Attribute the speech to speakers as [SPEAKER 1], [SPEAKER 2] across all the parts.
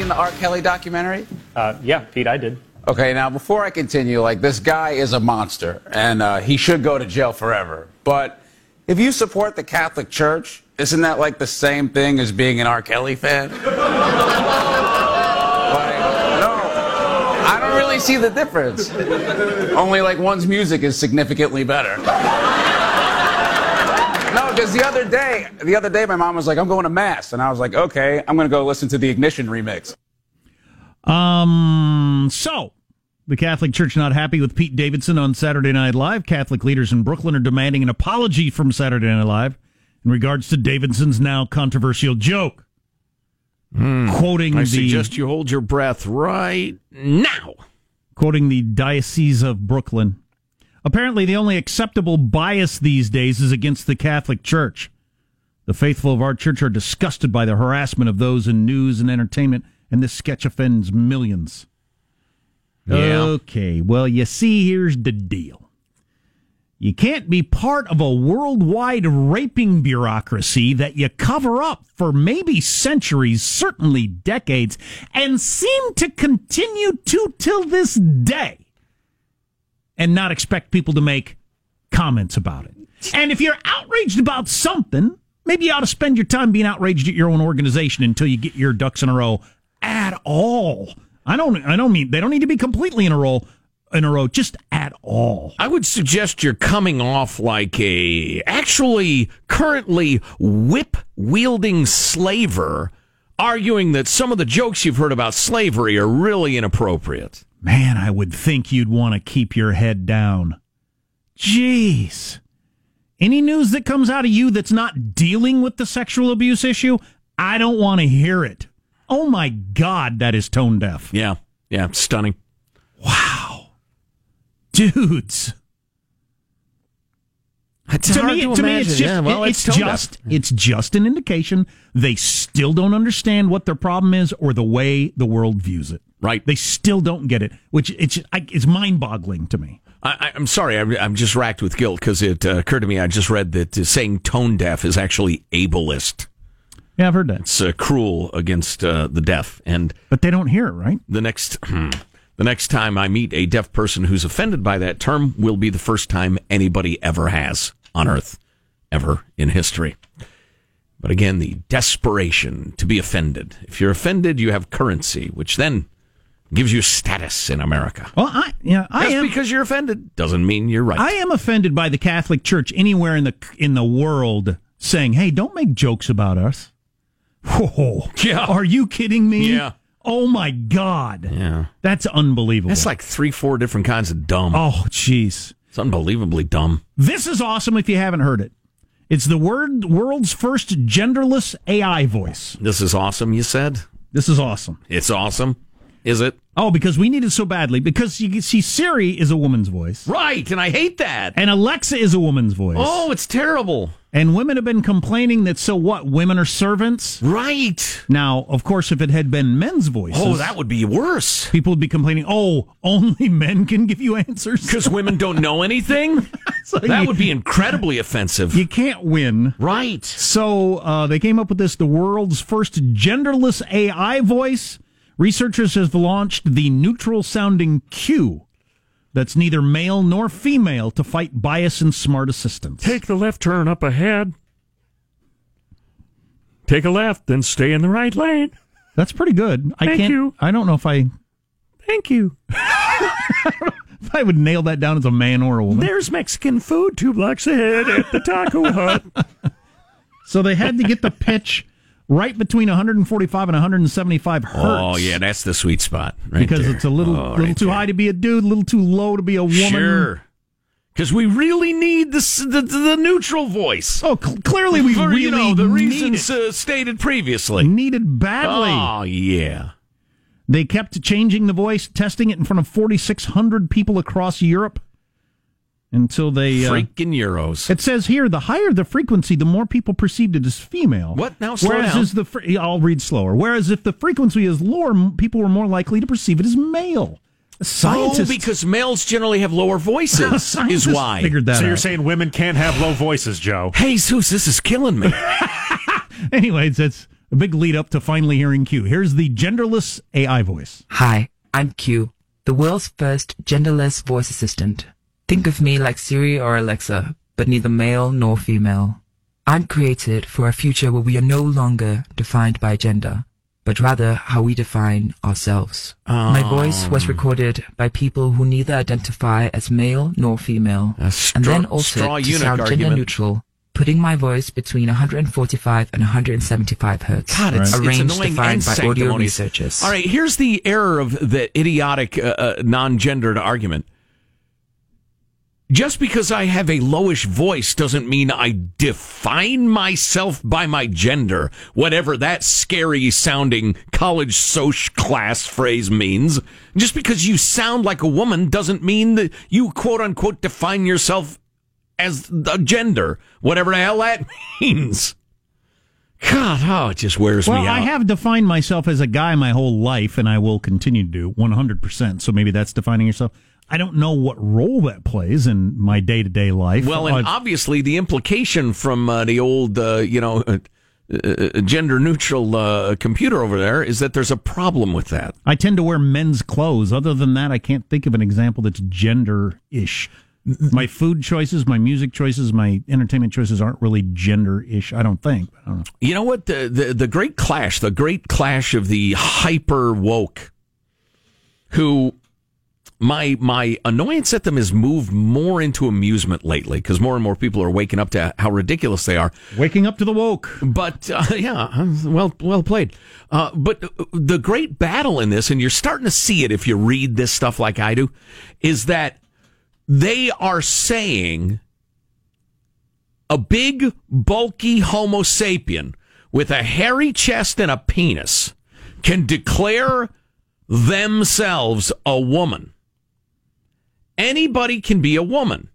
[SPEAKER 1] seen the R. Kelly documentary?
[SPEAKER 2] Uh, yeah, Pete, I did.
[SPEAKER 1] Okay, now before I continue, like this guy is a monster, and uh, he should go to jail forever. But if you support the Catholic Church, isn't that like the same thing as being an R. Kelly fan? like, no, I don't really see the difference. Only like one's music is significantly better. No, because the other day, the other day, my mom was like, "I'm going to mass," and I was like, "Okay, I'm going to go listen to the Ignition remix."
[SPEAKER 3] Um, so the Catholic Church not happy with Pete Davidson on Saturday Night Live. Catholic leaders in Brooklyn are demanding an apology from Saturday Night Live in regards to Davidson's now controversial joke. Quoting
[SPEAKER 4] I
[SPEAKER 3] the
[SPEAKER 4] suggest you hold your breath right now.
[SPEAKER 3] quoting the Diocese of Brooklyn. Apparently, the only acceptable bias these days is against the Catholic Church. The faithful of our church are disgusted by the harassment of those in news and entertainment, and this sketch offends millions.
[SPEAKER 4] Yeah.
[SPEAKER 3] Okay, well, you see, here's the deal. You can't be part of a worldwide raping bureaucracy that you cover up for maybe centuries, certainly decades, and seem to continue to till this day, and not expect people to make comments about it. And if you're outraged about something, maybe you ought to spend your time being outraged at your own organization until you get your ducks in a row at all. I don't I don't mean they don't need to be completely in a row in a row, just at all.
[SPEAKER 4] I would suggest you're coming off like a actually currently whip wielding slaver, arguing that some of the jokes you've heard about slavery are really inappropriate.
[SPEAKER 3] Man, I would think you'd want to keep your head down. Jeez. Any news that comes out of you that's not dealing with the sexual abuse issue, I don't want to hear it. Oh my God, that is tone deaf.
[SPEAKER 4] Yeah, yeah, stunning. Wow.
[SPEAKER 3] Dudes.
[SPEAKER 4] It's
[SPEAKER 3] to me,
[SPEAKER 4] to
[SPEAKER 3] to me, it's just,
[SPEAKER 4] Yeah, well,
[SPEAKER 3] it's,
[SPEAKER 4] deaf.
[SPEAKER 3] just, it's just an indication they still don't understand what their problem is or the way the world views it.
[SPEAKER 4] Right.
[SPEAKER 3] They still don't get it, which it's I, it's mind boggling to me.
[SPEAKER 4] I, I- I'm sorry, I'm, I'm just racked with guilt because it uh, occurred to me I just read that uh, saying tone deaf is actually ableist.
[SPEAKER 3] Yeah, I've heard that,
[SPEAKER 4] It's uh, cruel against uh, the deaf. And
[SPEAKER 3] but they don't hear it, right?
[SPEAKER 4] the next the next time I meet a deaf person who's offended by that term will be the first time anybody ever has on Earth, ever in history. But again, the desperation to be offended. If you're offended, you have currency, which then gives you status in America.
[SPEAKER 3] Well, I yeah, I
[SPEAKER 4] Just
[SPEAKER 3] am.
[SPEAKER 4] because you're offended doesn't mean you're right.
[SPEAKER 3] I am offended by the Catholic Church anywhere in the in the world saying, "Hey, don't make jokes about us." Whoa,
[SPEAKER 4] Yeah.
[SPEAKER 3] are you kidding me?
[SPEAKER 4] Yeah.
[SPEAKER 3] Oh my God,
[SPEAKER 4] yeah.
[SPEAKER 3] that's unbelievable.
[SPEAKER 4] That's like three, four different kinds of dumb.
[SPEAKER 3] oh, jeez.
[SPEAKER 4] It's unbelievably dumb.
[SPEAKER 3] This is awesome. If you haven't heard it, it's the word world's first genderless AI voice.
[SPEAKER 4] This is awesome, you said?
[SPEAKER 3] This is awesome.
[SPEAKER 4] It's awesome. Is it?
[SPEAKER 3] Oh, because we need it so badly. Because you see Siri is a woman's voice,
[SPEAKER 4] Right, and I hate that.
[SPEAKER 3] and Alexa is a woman's voice.
[SPEAKER 4] Oh, it's terrible.
[SPEAKER 3] And women have been complaining that so what? Women are servants.
[SPEAKER 4] Right.
[SPEAKER 3] Now, of course, if it had been men's voices,
[SPEAKER 4] Oh, that would be worse.
[SPEAKER 3] people would be complaining. Oh, only men can give you answers
[SPEAKER 4] Because women don't know anything?
[SPEAKER 3] So
[SPEAKER 4] That
[SPEAKER 3] you-
[SPEAKER 4] would be incredibly offensive.
[SPEAKER 3] You can't win.
[SPEAKER 4] right.
[SPEAKER 3] So uh, they came up with this: the world's first genderless AI voice. Researchers have launched the neutral-sounding Q. That's neither male nor female to fight bias in smart assistants.
[SPEAKER 5] Take the left turn up ahead. Take a left, then stay in the right lane.
[SPEAKER 3] That's pretty good. I
[SPEAKER 5] Thank
[SPEAKER 3] can't.
[SPEAKER 5] you.
[SPEAKER 3] I don't know if I
[SPEAKER 5] Thank you.
[SPEAKER 3] if I would nail that down as a man or a woman.
[SPEAKER 5] There's Mexican food two blocks ahead at the taco hut.
[SPEAKER 3] So they had to get the pitch right between 145 and 175 hertz.
[SPEAKER 4] Oh, yeah, that's the sweet spot. Right
[SPEAKER 3] because
[SPEAKER 4] there.
[SPEAKER 3] it's a little
[SPEAKER 4] Oh,
[SPEAKER 3] little
[SPEAKER 4] right
[SPEAKER 3] too
[SPEAKER 4] there.
[SPEAKER 3] high to be a dude, a little too low to be a woman.
[SPEAKER 4] Sure. Because we really need this, the, the neutral voice.
[SPEAKER 3] Oh, cl- clearly we
[SPEAKER 4] For,
[SPEAKER 3] really
[SPEAKER 4] you know, the reasons uh, stated previously.
[SPEAKER 3] needed badly.
[SPEAKER 4] Oh, yeah.
[SPEAKER 3] They kept changing the voice, testing it in front of 4,600 people across Europe until they. Uh,
[SPEAKER 4] Freaking Euros.
[SPEAKER 3] it says here, the higher the frequency, the more people perceived it as female.
[SPEAKER 4] What? Now, slow
[SPEAKER 3] Whereas
[SPEAKER 4] down.
[SPEAKER 3] is the fre- I'll read slower. Whereas if the frequency is lower, people were more likely to perceive it as male. Scientists,
[SPEAKER 4] oh, because males generally have lower voices, is why.
[SPEAKER 3] figured that
[SPEAKER 5] So you're saying women can't have low voices, Joe?
[SPEAKER 4] Hey, Zeus, this is killing me.
[SPEAKER 3] Anyways, it's a big lead up to finally hearing Q. Here's the genderless AI voice.
[SPEAKER 2] Hi, I'm Q, the world's first genderless voice assistant. Think of me like Siri or Alexa, but neither male nor female. I'm created for a future where we are no longer defined by gender, but rather how we define ourselves. My voice was recorded by people who neither identify as male nor female,
[SPEAKER 4] A straw-
[SPEAKER 2] and then altered to sound gender
[SPEAKER 4] argument.
[SPEAKER 2] neutral, putting my voice between 145 and 175 hertz.
[SPEAKER 4] God, it's,
[SPEAKER 2] a
[SPEAKER 4] it's
[SPEAKER 2] range
[SPEAKER 4] annoying
[SPEAKER 2] defined
[SPEAKER 4] and
[SPEAKER 2] by audio researchers.
[SPEAKER 4] All right, here's the error of the idiotic uh, uh, non-gendered argument. Just because I have a lowish voice doesn't mean I define myself by my gender, whatever that scary sounding college soc class phrase means. Just because you sound like a woman doesn't mean that you quote unquote define yourself as a gender, whatever the hell that means. God, oh, it just wears
[SPEAKER 3] Well,
[SPEAKER 4] me out.
[SPEAKER 3] I have defined myself as a guy my whole life, and I will continue to do 100%. So maybe that's defining yourself. I don't know what role that plays in my day to day life.
[SPEAKER 4] Well, and
[SPEAKER 3] Uh,
[SPEAKER 4] obviously the implication from uh, the old, uh, you know, uh, uh, gender neutral uh, computer over there is that there's a problem with that.
[SPEAKER 3] I tend to wear men's clothes. Other than that, I can't think of an example that's gender ish. My food choices, my music choices, my entertainment choices aren't really gender ish, I don't think. I don't know.
[SPEAKER 4] You know what? The, the the great clash, the great clash of the hyper woke, who my my annoyance at them has moved more into amusement lately because more and more people are waking up to how ridiculous they are.
[SPEAKER 3] Waking up to the woke.
[SPEAKER 4] But uh, yeah, well, well played. Uh, but the great battle in this, and you're starting to see it if you read this stuff like I do, is that they are saying a big, bulky Homo sapien with a hairy chest and a penis can declare themselves a woman. Anybody can be a woman.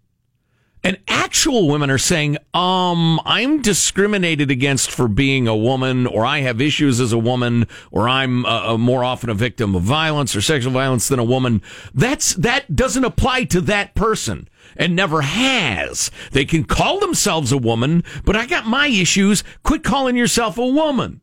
[SPEAKER 4] And actual women are saying, um, I'm discriminated against for being a woman, or I have issues as a woman, or I'm uh, uh, more often a victim of violence or sexual violence than a woman. That's, that doesn't apply to that person and never has. They can call themselves a woman, but I got my issues. Quit calling yourself a woman.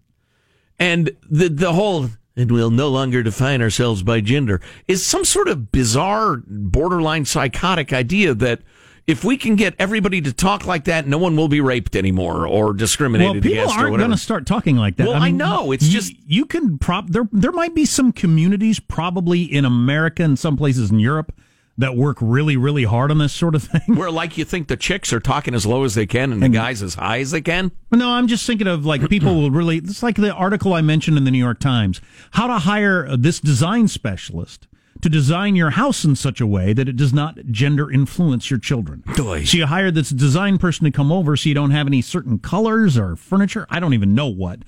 [SPEAKER 4] And the, the whole, and we'll no longer define ourselves by gender is some sort of bizarre, borderline psychotic idea that if we can get everybody to talk like that, no one will be raped anymore or
[SPEAKER 3] Well,
[SPEAKER 4] discriminated
[SPEAKER 3] people
[SPEAKER 4] against or
[SPEAKER 3] aren't going to start talking like that.
[SPEAKER 4] Well, I know. It's
[SPEAKER 3] you-
[SPEAKER 4] just-
[SPEAKER 3] you can prop there. There might be some communities, probably in America and some places in Europe, that work really, really hard on this sort of thing.
[SPEAKER 4] Where like you think the chicks are talking as low as they can and the guys as high as they can.
[SPEAKER 3] No, I'm just thinking of like people will really. It's like the article I mentioned in the New York Times: how to hire this design specialist to design your house in such a way that it does not gender influence your children.
[SPEAKER 4] Doy.
[SPEAKER 3] So you hire this design person to come over, so you don't have any certain colors or furniture. I don't even know what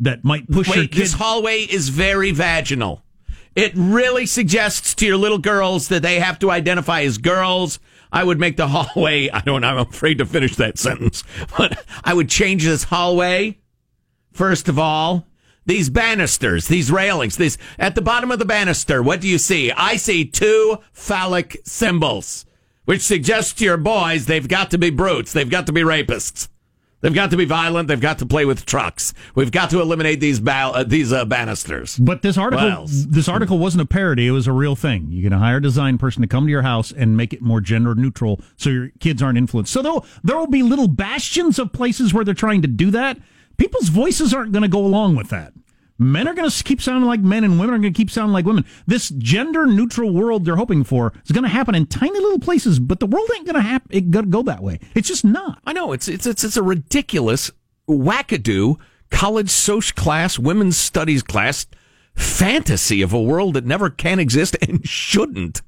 [SPEAKER 3] that might push your
[SPEAKER 4] Wait,
[SPEAKER 3] kid.
[SPEAKER 4] this hallway is very vaginal. It really suggests to your little girls that they have to identify as girls. I would make the hallway. I don't. I'm afraid to finish that sentence, but I would change this hallway. First of all, these banisters, these railings, these at the bottom of the banister. What do you see? I see two phallic symbols, which suggests to your boys they've got to be brutes. They've got to be rapists. They've got to be violent. They've got to play with trucks. We've got to eliminate these ba- uh, these uh, banisters.
[SPEAKER 3] But this article, this article wasn't a parody; it was a real thing. You can hire a design person to come to your house and make it more gender neutral, so your kids aren't influenced. So there, there will be little bastions of places where they're trying to do that. People's voices aren't going to go along with that. Men are going to keep sounding like men, and women are going to keep sounding like women. This gender neutral world they're hoping for is going to happen in tiny little places, but the world ain't going to happen. It going to go that way. It's just not.
[SPEAKER 4] I know it's it's it's, it's a ridiculous wackadoo college social class, women's studies class fantasy of a world that never can exist and shouldn't.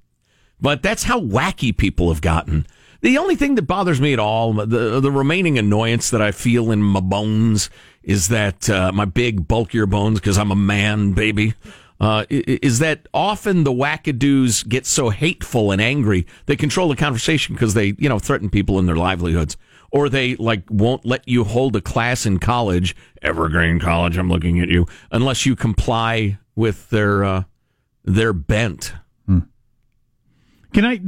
[SPEAKER 4] But that's how wacky people have gotten. The only thing that bothers me at all, the the remaining annoyance that I feel in my bones, is that uh, my big bulkier bones, because I'm a man, baby. Uh, is that often the wackadoos get so hateful and angry they control the conversation because they you know threaten people in their livelihoods or they like won't let you hold a class in college evergreen college i'm looking at you unless you comply with their uh, their bent
[SPEAKER 3] Can I?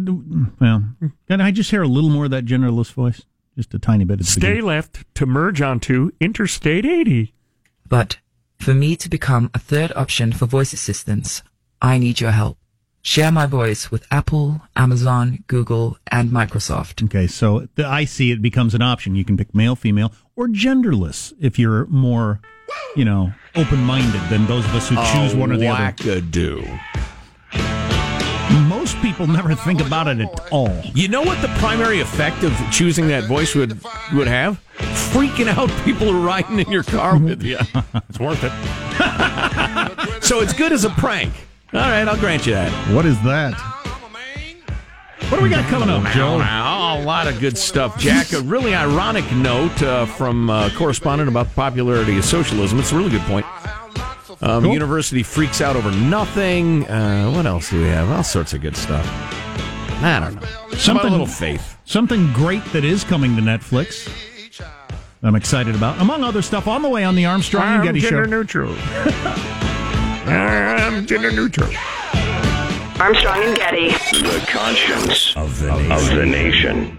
[SPEAKER 3] Well, can I just hear a little more of that generalist voice? Just a tiny bit. At the
[SPEAKER 5] Stay
[SPEAKER 3] beginning.
[SPEAKER 5] left to merge onto Interstate 80.
[SPEAKER 2] But For me to become a third option for voice assistants, I need your help. Share my voice with Apple, Amazon, Google, and Microsoft.
[SPEAKER 3] Okay, so the I see it becomes an option. You can pick male, female, or genderless if you're more, you know, open minded than those of us who choose one or the other.
[SPEAKER 4] Oh, Wackadoo.
[SPEAKER 3] Most people never think about it at all.
[SPEAKER 4] You know what the primary effect of choosing that voice would would have? Freaking out people who are riding in your car with you.
[SPEAKER 5] It's worth it.
[SPEAKER 4] So it's good as a prank. All right, I'll grant you that.
[SPEAKER 3] What is that? What do we got coming up, Joe?
[SPEAKER 4] Oh, a lot of good stuff, Jack. A really ironic note uh, from a correspondent about the popularity of socialism. It's a really good point. Um,
[SPEAKER 3] Cool.
[SPEAKER 4] University freaks out over nothing. Uh, what else do we have? All sorts of good stuff. I don't know. Some
[SPEAKER 3] Something-
[SPEAKER 4] a little faith.
[SPEAKER 3] Something great that is coming to Netflix. I'm excited about, among other stuff, on the way on the Armstrong and
[SPEAKER 5] I'm
[SPEAKER 3] Getty
[SPEAKER 5] gender
[SPEAKER 3] show.
[SPEAKER 5] neutral. I'm gender neutral.
[SPEAKER 6] Armstrong and Getty.
[SPEAKER 7] The conscience of the nation. Of the nation.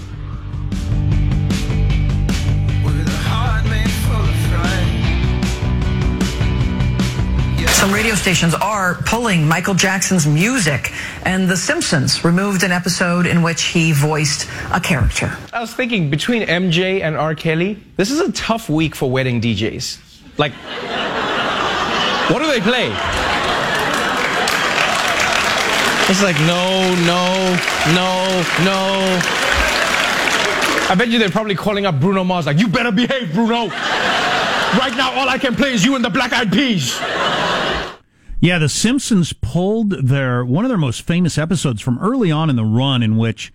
[SPEAKER 8] Some radio stations are pulling Michael Jackson's music, and The Simpsons removed an episode in which he voiced a character.
[SPEAKER 9] I was thinking between MJ and R. Kelly, this is a tough week for wedding DJs. Like, what do they play? It's like, no, no, no, no. I bet you they're probably calling up Bruno Mars, like, you better behave, Bruno. Right now, all I can play is you and the Black Eyed Peas.
[SPEAKER 3] Yeah, The Simpsons pulled their one of their most famous episodes from early on in the run, in which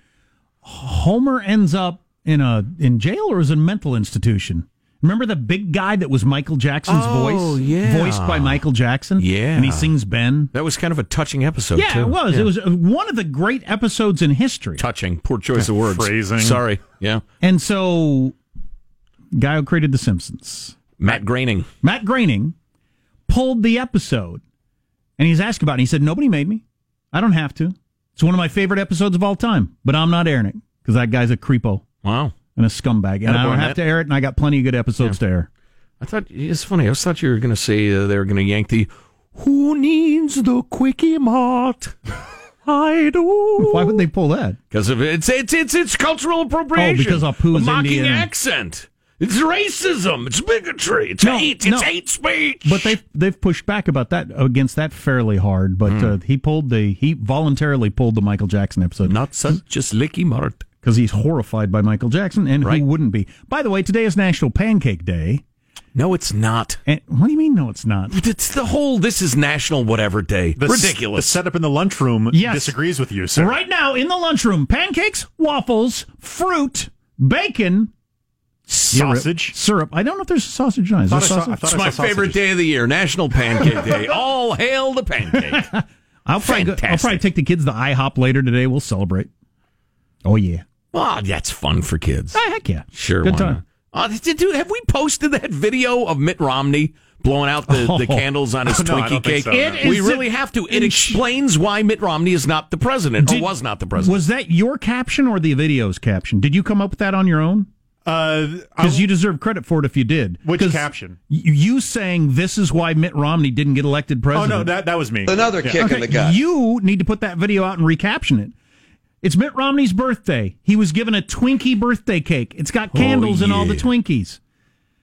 [SPEAKER 3] Homer ends up in a in jail or is in a mental institution. Remember the big guy that was Michael Jackson's
[SPEAKER 4] Oh,
[SPEAKER 3] voice,
[SPEAKER 4] yeah.
[SPEAKER 3] voiced by Michael Jackson.
[SPEAKER 4] Yeah.
[SPEAKER 3] and he sings Ben.
[SPEAKER 4] That was kind of a touching episode,
[SPEAKER 3] Yeah,
[SPEAKER 4] too.
[SPEAKER 3] it was. It was uh, one of the great episodes in history.
[SPEAKER 4] touching. Poor choice of words.
[SPEAKER 5] Phrasing.
[SPEAKER 4] Sorry. Yeah.
[SPEAKER 3] And so, guy who created The Simpsons,
[SPEAKER 4] Matt Groening.
[SPEAKER 3] Matt Groening, pulled the episode, and he's asked about it. He said, "Nobody made me. I don't have to. It's one of my favorite episodes of all time, but I'm not airing it because that guy's a creepo
[SPEAKER 4] Wow.
[SPEAKER 3] and a scumbag, and I don't have
[SPEAKER 4] Matt.
[SPEAKER 3] to air it. And I got plenty of good episodes to air.
[SPEAKER 4] I thought it's funny. I thought you were going to say uh, they were going to yank the "Who needs the quickie mart?" I do.
[SPEAKER 3] Why would they pull that?
[SPEAKER 4] Because of it's it's it's it's cultural appropriation.
[SPEAKER 3] Oh, because Apu's
[SPEAKER 4] a mocking
[SPEAKER 3] Indian.
[SPEAKER 4] accent. It's racism. It's bigotry. It's
[SPEAKER 3] No,
[SPEAKER 4] hate.
[SPEAKER 3] no.
[SPEAKER 4] It's hate speech.
[SPEAKER 3] But they've they've pushed back about that against that fairly hard. But uh, he pulled the he voluntarily pulled the Michael Jackson episode.
[SPEAKER 4] not such a slicky mart.
[SPEAKER 3] because he's horrified by Michael Jackson, and
[SPEAKER 4] Right.
[SPEAKER 3] who wouldn't be? By the way, today is National Pancake Day.
[SPEAKER 4] No, it's not.
[SPEAKER 3] And what do you mean? No, it's not.
[SPEAKER 4] It's the whole. This is National Whatever Day.
[SPEAKER 5] The s-
[SPEAKER 4] Ridiculous.
[SPEAKER 5] The setup in the lunchroom
[SPEAKER 3] Yes.
[SPEAKER 5] disagrees with you, sir.
[SPEAKER 3] Right now in the lunchroom, pancakes, waffles, fruit, bacon, syrup-
[SPEAKER 5] Sausage.
[SPEAKER 3] syrup. I don't know if there's a sausage on it. Is there
[SPEAKER 5] saw-
[SPEAKER 3] sausage?
[SPEAKER 4] It's my favorite day of the year, National Pancake Day. All hail the pancake.
[SPEAKER 3] I'll probably, go- I'll probably take the kids to IHOP later today. We'll celebrate. Oh yeah,
[SPEAKER 4] Ah, that's fun for kids.
[SPEAKER 3] Ah, heck yeah,
[SPEAKER 4] Sure,
[SPEAKER 3] good time.
[SPEAKER 4] not? Uh, dude, have we posted that video of Mitt Romney blowing out the, the
[SPEAKER 3] Oh.
[SPEAKER 4] candles on his
[SPEAKER 5] No, I
[SPEAKER 4] Twinkie
[SPEAKER 5] don't
[SPEAKER 4] cake?
[SPEAKER 5] so, no.
[SPEAKER 4] We really have to. It explains why Mitt Romney is not the president, or was not the president.
[SPEAKER 3] Was that your caption or the video's caption? Did you come up with that on your own?
[SPEAKER 5] Uh,
[SPEAKER 3] Because
[SPEAKER 5] I-
[SPEAKER 3] you deserve credit for it if you did.
[SPEAKER 5] Which
[SPEAKER 3] 'Cause
[SPEAKER 5] caption?
[SPEAKER 3] y- You saying this is why Mitt Romney didn't get elected president.
[SPEAKER 5] oh no, that that was me.
[SPEAKER 10] Another
[SPEAKER 5] Yeah.
[SPEAKER 10] kick in the gut.
[SPEAKER 3] You need to put that video out and recaption it. It's Mitt Romney's birthday. He was given a Twinkie birthday cake. It's got candles in all the. Twinkies.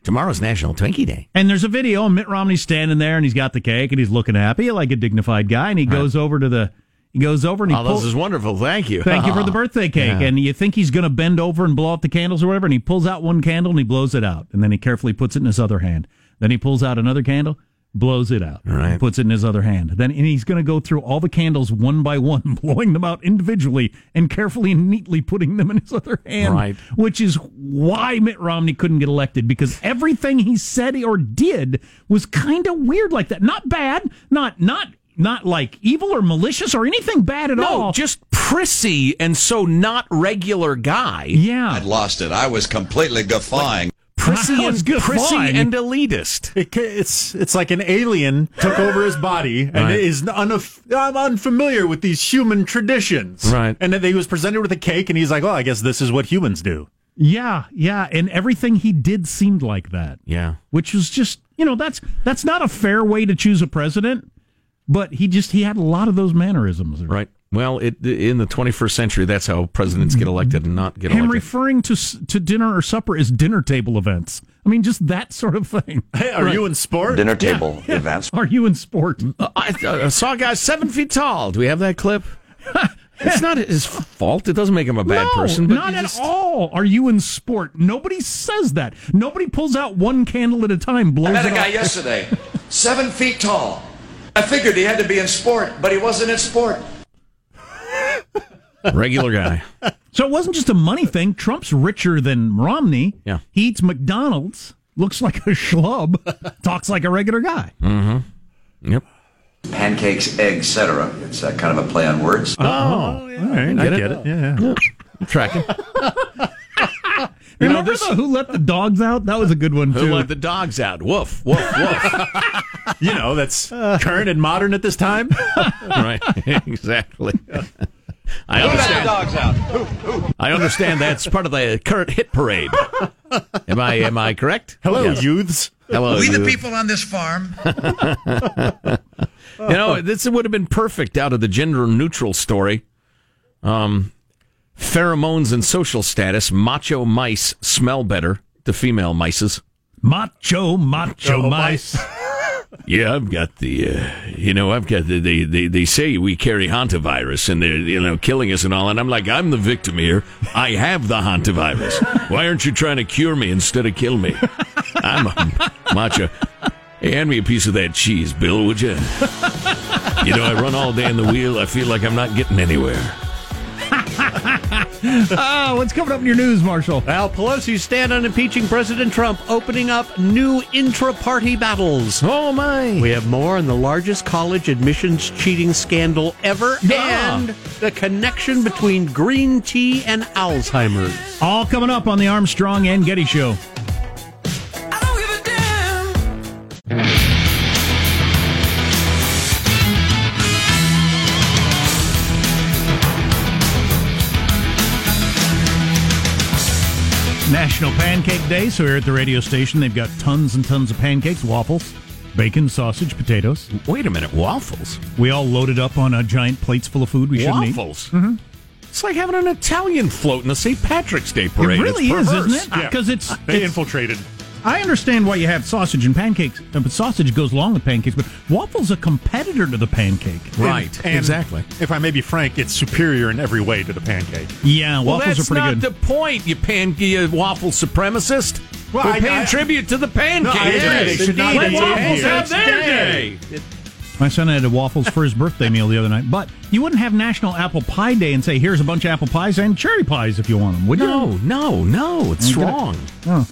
[SPEAKER 4] Tomorrow's National Twinkie Day.
[SPEAKER 3] And there's a video, and Mitt Romney's standing there, and he's got the cake, and he's looking happy, like a dignified guy. And he goes over to the, he goes over and he
[SPEAKER 4] Oh,
[SPEAKER 3] pulls.
[SPEAKER 4] this is wonderful. Thank you.
[SPEAKER 3] Thank you for the birthday cake.
[SPEAKER 4] Yeah.
[SPEAKER 3] And you think he's going to bend over and blow out the candles or whatever, and he pulls out one candle and he blows it out, and then he carefully puts it in his other hand. Then he pulls out another candle, blows it out,
[SPEAKER 4] Right.
[SPEAKER 3] puts it in his other hand. Then and he's going to go through all the candles one by one, blowing them out individually and carefully and neatly putting them in his other hand.
[SPEAKER 4] Right.
[SPEAKER 3] Which is why Mitt Romney couldn't get elected because everything he said or did was kind of weird like that. Not bad, not not not like evil or malicious or anything bad at
[SPEAKER 4] No,
[SPEAKER 3] all.
[SPEAKER 4] just prissy and so not regular guy.
[SPEAKER 3] yeah.
[SPEAKER 10] I'd lost it. I was completely guffawing.
[SPEAKER 4] Prissy
[SPEAKER 3] That was
[SPEAKER 4] and prissy and elitist.
[SPEAKER 5] It, it's it's like an alien took over his body and
[SPEAKER 4] Right.
[SPEAKER 5] is unaf- I'm unfamiliar with these human traditions.
[SPEAKER 4] Right.
[SPEAKER 5] And then he was presented with a cake, and he's like, "Well, I guess this is what humans do."
[SPEAKER 3] Yeah, yeah, and everything he did seemed like that.
[SPEAKER 4] Yeah.
[SPEAKER 3] Which was just, you know, that's that's not a fair way to choose a president, but he just he had a lot of those mannerisms.
[SPEAKER 4] Right. Well, it, in the 21st century, that's how presidents get elected and not get
[SPEAKER 3] Him
[SPEAKER 4] elected.
[SPEAKER 3] referring to to dinner or supper as dinner table events. I mean, just that sort of thing.
[SPEAKER 5] Hey, are you in sport?
[SPEAKER 10] Dinner table events.
[SPEAKER 3] Are you in sport?
[SPEAKER 4] Uh, I, I saw a guy seven feet tall. Do we have that clip? it's not his fault. It doesn't make him a bad
[SPEAKER 3] no,
[SPEAKER 4] person. But
[SPEAKER 3] not
[SPEAKER 4] you
[SPEAKER 3] at all. Are you in sport? Nobody says that. Nobody pulls out one candle at a time, blows
[SPEAKER 10] I met a guy
[SPEAKER 3] off.
[SPEAKER 10] yesterday, seven feet tall. I figured he had to be in sport, but he wasn't in sport.
[SPEAKER 4] Regular guy.
[SPEAKER 3] So it wasn't just a money thing. Trump's richer than Romney.
[SPEAKER 4] Yeah.
[SPEAKER 3] He eats McDonald's, looks like a schlub, talks like a regular guy. Mm-hmm.
[SPEAKER 4] Yep.
[SPEAKER 10] Pancakes, eggs, etc. It's uh, kind of a play on words.
[SPEAKER 5] Oh, all right, I get it. Yeah, yeah.
[SPEAKER 4] I'm tracking.
[SPEAKER 3] Remember the Who Let the Dogs Out? That was a good one, too.
[SPEAKER 4] Who let the dogs out? Woof, woof, woof.
[SPEAKER 5] You know, that's current and modern at this time.
[SPEAKER 4] right. exactly. I understand.
[SPEAKER 10] dogs out.
[SPEAKER 4] I understand that's part of the current hit parade. Am I am I correct?
[SPEAKER 5] Hello,
[SPEAKER 4] Yes.
[SPEAKER 5] youths.
[SPEAKER 4] Hello. We the you.
[SPEAKER 10] people on this farm.
[SPEAKER 4] You know, this would have been perfect out of the gender neutral story. Um, pheromones and social status. Macho mice smell better to female mices.
[SPEAKER 3] Macho, macho mice.
[SPEAKER 4] Yeah, I've got the, uh, you know, I've got the, they, they, they say we carry hantavirus and they're, you know, killing us and all. And I'm like, I'm the victim here. I have the hantavirus. Why aren't you trying to cure me instead of kill me? I'm a macho. Hey, hand me a piece of that cheese, Bill, would you? You know, I run all day in the wheel. I feel like I'm not getting anywhere.
[SPEAKER 3] Oh, what's coming up in your news, Marshall?
[SPEAKER 11] Well, Pelosi's stand on impeaching President Trump, opening up new intra party battles.
[SPEAKER 4] Oh, my.
[SPEAKER 11] We have more on the largest college admissions cheating scandal ever
[SPEAKER 3] Ah.
[SPEAKER 11] and the connection between green tea and Alzheimer's.
[SPEAKER 3] All coming up on the Armstrong and Getty Show. National Pancake Day. So here at the radio station, they've got tons and tons of pancakes, waffles, bacon, sausage, potatoes.
[SPEAKER 4] Wait a minute, waffles?
[SPEAKER 3] We all loaded up on a giant plates full of food we shouldn't eat.
[SPEAKER 4] Waffles? Mm-hmm. It's like having an Italian float in the St. Patrick's Day parade.
[SPEAKER 3] It
[SPEAKER 4] really
[SPEAKER 3] is, isn't it? Because it's,
[SPEAKER 5] They
[SPEAKER 3] it's
[SPEAKER 5] infiltrated.
[SPEAKER 3] I understand why you have sausage and pancakes, uh, but sausage goes along with pancakes. But waffle's are a competitor to the pancake.
[SPEAKER 4] Right,
[SPEAKER 5] And
[SPEAKER 4] exactly.
[SPEAKER 5] If I may be frank, it's superior in every way to the pancake.
[SPEAKER 3] Yeah,
[SPEAKER 4] Well,
[SPEAKER 3] waffles are pretty good.
[SPEAKER 4] That's not
[SPEAKER 3] good.
[SPEAKER 4] the point, you pan you waffle supremacist.
[SPEAKER 5] Well,
[SPEAKER 4] We're
[SPEAKER 5] I-
[SPEAKER 4] paying
[SPEAKER 5] I-
[SPEAKER 4] tribute to the pancake.
[SPEAKER 5] No, I agree. They should not
[SPEAKER 4] Let waffles
[SPEAKER 5] here.
[SPEAKER 4] have their day.
[SPEAKER 3] My son had a waffles for his birthday meal the other night. But you wouldn't have National Apple Pie Day and say, "Here's a bunch of apple pies and cherry pies if you want them," would you?
[SPEAKER 4] No, no, no, it's
[SPEAKER 3] Okay.
[SPEAKER 4] wrong.
[SPEAKER 3] Oh.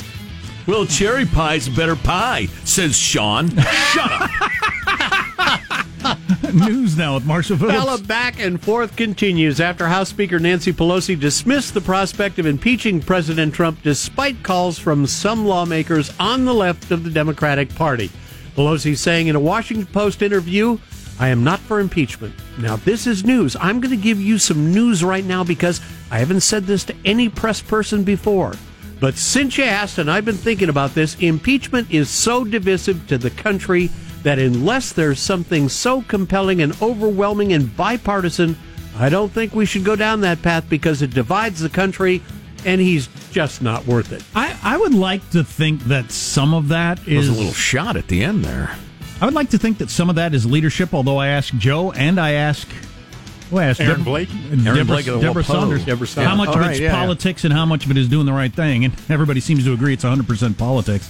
[SPEAKER 4] Well, cherry pie's a better pie, says Sean. Shut up.
[SPEAKER 3] News now with Marshall
[SPEAKER 11] Well,
[SPEAKER 3] Phillips.
[SPEAKER 11] a back and forth continues after House Speaker Nancy Pelosi dismissed the prospect of impeaching President Trump despite calls from some lawmakers on the left of the Democratic Party. Pelosi saying in a Washington Post interview, I am not for impeachment. Now, this is news. I'm going to give you some news right now because I haven't said this to any press person before. But since you asked, and I've been thinking about this, impeachment is so divisive to the country that unless there's something so compelling and overwhelming and bipartisan, I don't think we should go down that path because it divides the country and he's just not worth it.
[SPEAKER 3] I, I would like to think that some of that
[SPEAKER 4] There's a little shot at the end there.
[SPEAKER 3] I would like to think that some of that is leadership. Although I ask Joe and I asked, well, I asked
[SPEAKER 5] Aaron
[SPEAKER 3] Deb-
[SPEAKER 5] Blake?
[SPEAKER 3] Deborah,
[SPEAKER 4] Aaron Blake of the
[SPEAKER 3] Deborah
[SPEAKER 4] Wapo.
[SPEAKER 3] Saunders.
[SPEAKER 11] Deborah
[SPEAKER 3] How much
[SPEAKER 11] All
[SPEAKER 3] of
[SPEAKER 11] right,
[SPEAKER 3] it's
[SPEAKER 11] yeah, yeah.
[SPEAKER 3] politics and how much of it is doing the right thing? And everybody seems to agree it's 100 percent politics.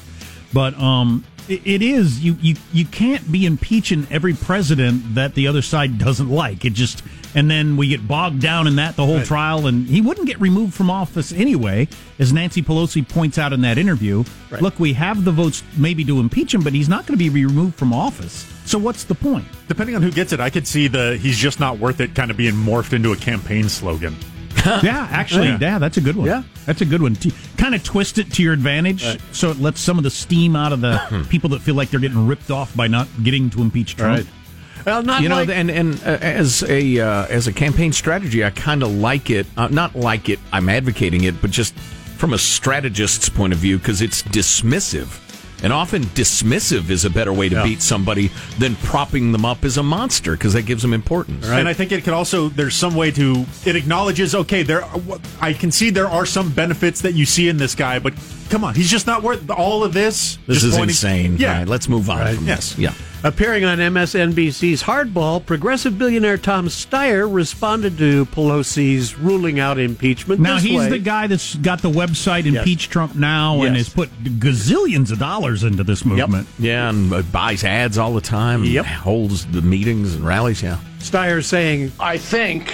[SPEAKER 3] But um, It, it is. You, you you can't be impeaching every president that the other side doesn't like. It just and then we get bogged down in that the whole
[SPEAKER 11] Right.
[SPEAKER 3] trial, and he wouldn't get removed from office anyway, as Nancy Pelosi points out in that interview.
[SPEAKER 11] Right.
[SPEAKER 3] Look, we have the votes maybe to impeach him, but he's not going to be removed from office. So what's the point?
[SPEAKER 12] Depending on who gets it, I could see the he's just not worth it kind of being morphed into a campaign slogan.
[SPEAKER 3] yeah, actually,
[SPEAKER 12] Yeah.
[SPEAKER 3] yeah. that's a good one.
[SPEAKER 12] Yeah.
[SPEAKER 3] that's a good one. T- kind of twist it to your advantage,
[SPEAKER 12] Right.
[SPEAKER 3] so it lets some of the steam out of the people that feel like they're getting ripped off by not getting to impeach Trump.
[SPEAKER 11] Right. Well, not
[SPEAKER 4] you know,
[SPEAKER 11] like-
[SPEAKER 4] and and uh, as a uh, as a campaign strategy, I kind of like it. Uh, not like it. I'm advocating it, but just from a strategist's point of view, because it's dismissive. And often dismissive is a better way to
[SPEAKER 12] Yeah.
[SPEAKER 4] beat somebody than propping them up as a monster because that gives them importance.
[SPEAKER 12] And I think it could also there's some way to it acknowledges okay there I can see there are some benefits that you see in this guy, but come on, he's just not worth all of this.
[SPEAKER 4] This
[SPEAKER 12] Just
[SPEAKER 4] is
[SPEAKER 12] pointing-
[SPEAKER 4] insane.
[SPEAKER 12] Yeah,
[SPEAKER 4] Right, let's move on
[SPEAKER 12] Right.
[SPEAKER 4] from
[SPEAKER 12] Yeah.
[SPEAKER 4] this. Yeah.
[SPEAKER 11] Appearing on MSNBC's Hardball, progressive billionaire Tom Steyer responded to Pelosi's ruling out impeachment.
[SPEAKER 3] Now
[SPEAKER 11] this
[SPEAKER 3] he's
[SPEAKER 11] way.
[SPEAKER 3] the guy that's got the website Impeach Trump Now and
[SPEAKER 11] Yes.
[SPEAKER 3] has put gazillions of dollars into this movement.
[SPEAKER 4] Yeah, and uh, buys ads all the time.
[SPEAKER 11] Yep.
[SPEAKER 4] Holds the meetings and rallies. Yeah.
[SPEAKER 11] Steyer saying,
[SPEAKER 10] I think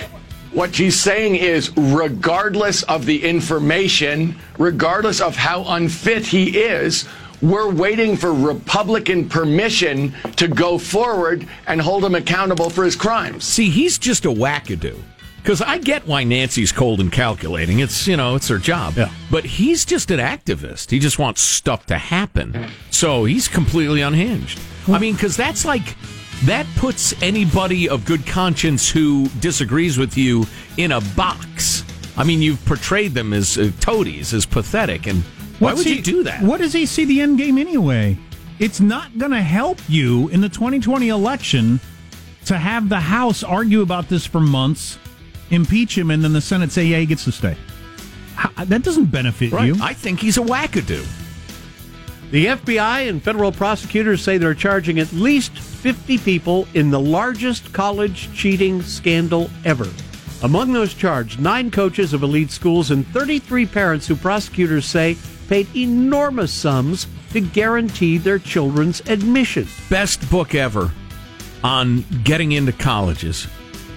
[SPEAKER 10] what she's saying is, regardless of the information, regardless of how unfit he is, we're waiting for Republican permission to go forward and hold him accountable for his crimes.
[SPEAKER 4] See, he's just a wackadoo. Because I get why Nancy's cold and calculating. It's, you know, it's her job.
[SPEAKER 12] Yeah.
[SPEAKER 4] But he's just an activist. He just wants stuff to happen. So he's completely unhinged. I mean, because that's like, that puts anybody of good conscience who disagrees with you in a box. I mean, you've portrayed them as uh, toadies, as pathetic. And why
[SPEAKER 3] What's
[SPEAKER 4] would
[SPEAKER 3] he-
[SPEAKER 4] you do that?
[SPEAKER 3] What does he see the end game anyway? It's not going to help you in the 2020 election to have the House argue about this for months, impeach him, and then the Senate say, yeah, he gets to stay. How, that doesn't benefit
[SPEAKER 4] Right.
[SPEAKER 3] you.
[SPEAKER 4] I think he's a wackadoo.
[SPEAKER 11] The FBI and federal prosecutors say they're charging at least 50 people in the largest college cheating scandal ever. Among those charged, nine coaches of elite schools and 33 parents who prosecutors say paid enormous sums to guarantee their children's admission.
[SPEAKER 4] best book ever on getting into colleges.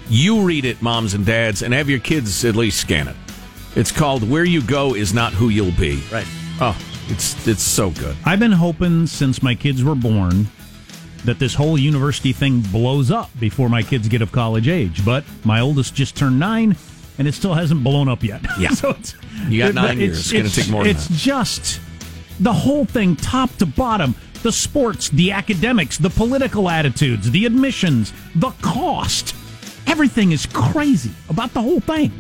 [SPEAKER 4] You read it, moms and dads, and have your kids at least scan it. It's called "Where You Go Is Not Who You'll Be."
[SPEAKER 11] Right.
[SPEAKER 4] Oh, it's it's so good.
[SPEAKER 3] I've been hoping since my kids were born that this whole university thing blows up before my kids get of college age. But my oldest just turned nine, and it still hasn't blown up yet.
[SPEAKER 4] Yeah.
[SPEAKER 3] so it's,
[SPEAKER 4] You got nine
[SPEAKER 3] it's-
[SPEAKER 4] years. It's gonna take more than
[SPEAKER 3] It's
[SPEAKER 4] that.
[SPEAKER 3] just the whole thing, top to bottom. The sports, the academics, the political attitudes, the admissions, the cost. Everything is crazy about the whole thing.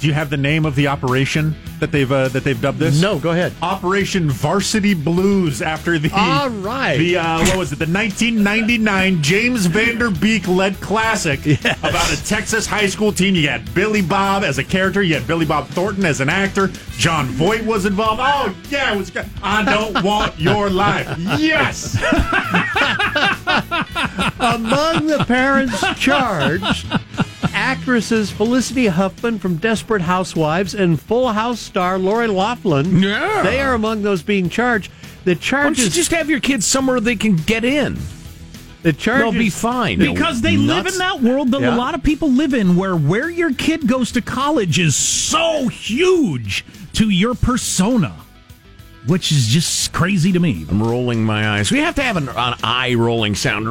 [SPEAKER 12] Do you have the name of the operation that they've uh, that they've dubbed this?
[SPEAKER 11] No, go ahead.
[SPEAKER 12] Operation Varsity Blues after the
[SPEAKER 11] All right.
[SPEAKER 12] the uh, what was it the 1999 James Van Der Beek led classic about a Texas high school team. You had Billy Bob as a character. You had Billy Bob Thornton as an actor. Jon Voight was involved. Oh yeah, it was. good. I don't want your life. Yes.
[SPEAKER 11] Among the parents charged, actresses Felicity Huffman from Desperate Housewives and Full House star Lori Loughlin.
[SPEAKER 4] Yeah.
[SPEAKER 11] They are among those being charged. The
[SPEAKER 4] Why don't you just have your kids somewhere they can get in?
[SPEAKER 11] the charges
[SPEAKER 4] They'll be fine.
[SPEAKER 3] Because they live in that world that
[SPEAKER 11] Yeah.
[SPEAKER 3] a lot of people live in where where your kid goes to college is so huge to your persona, which is just crazy to me.
[SPEAKER 4] I'm rolling my eyes. We have to have an, an eye rolling sound.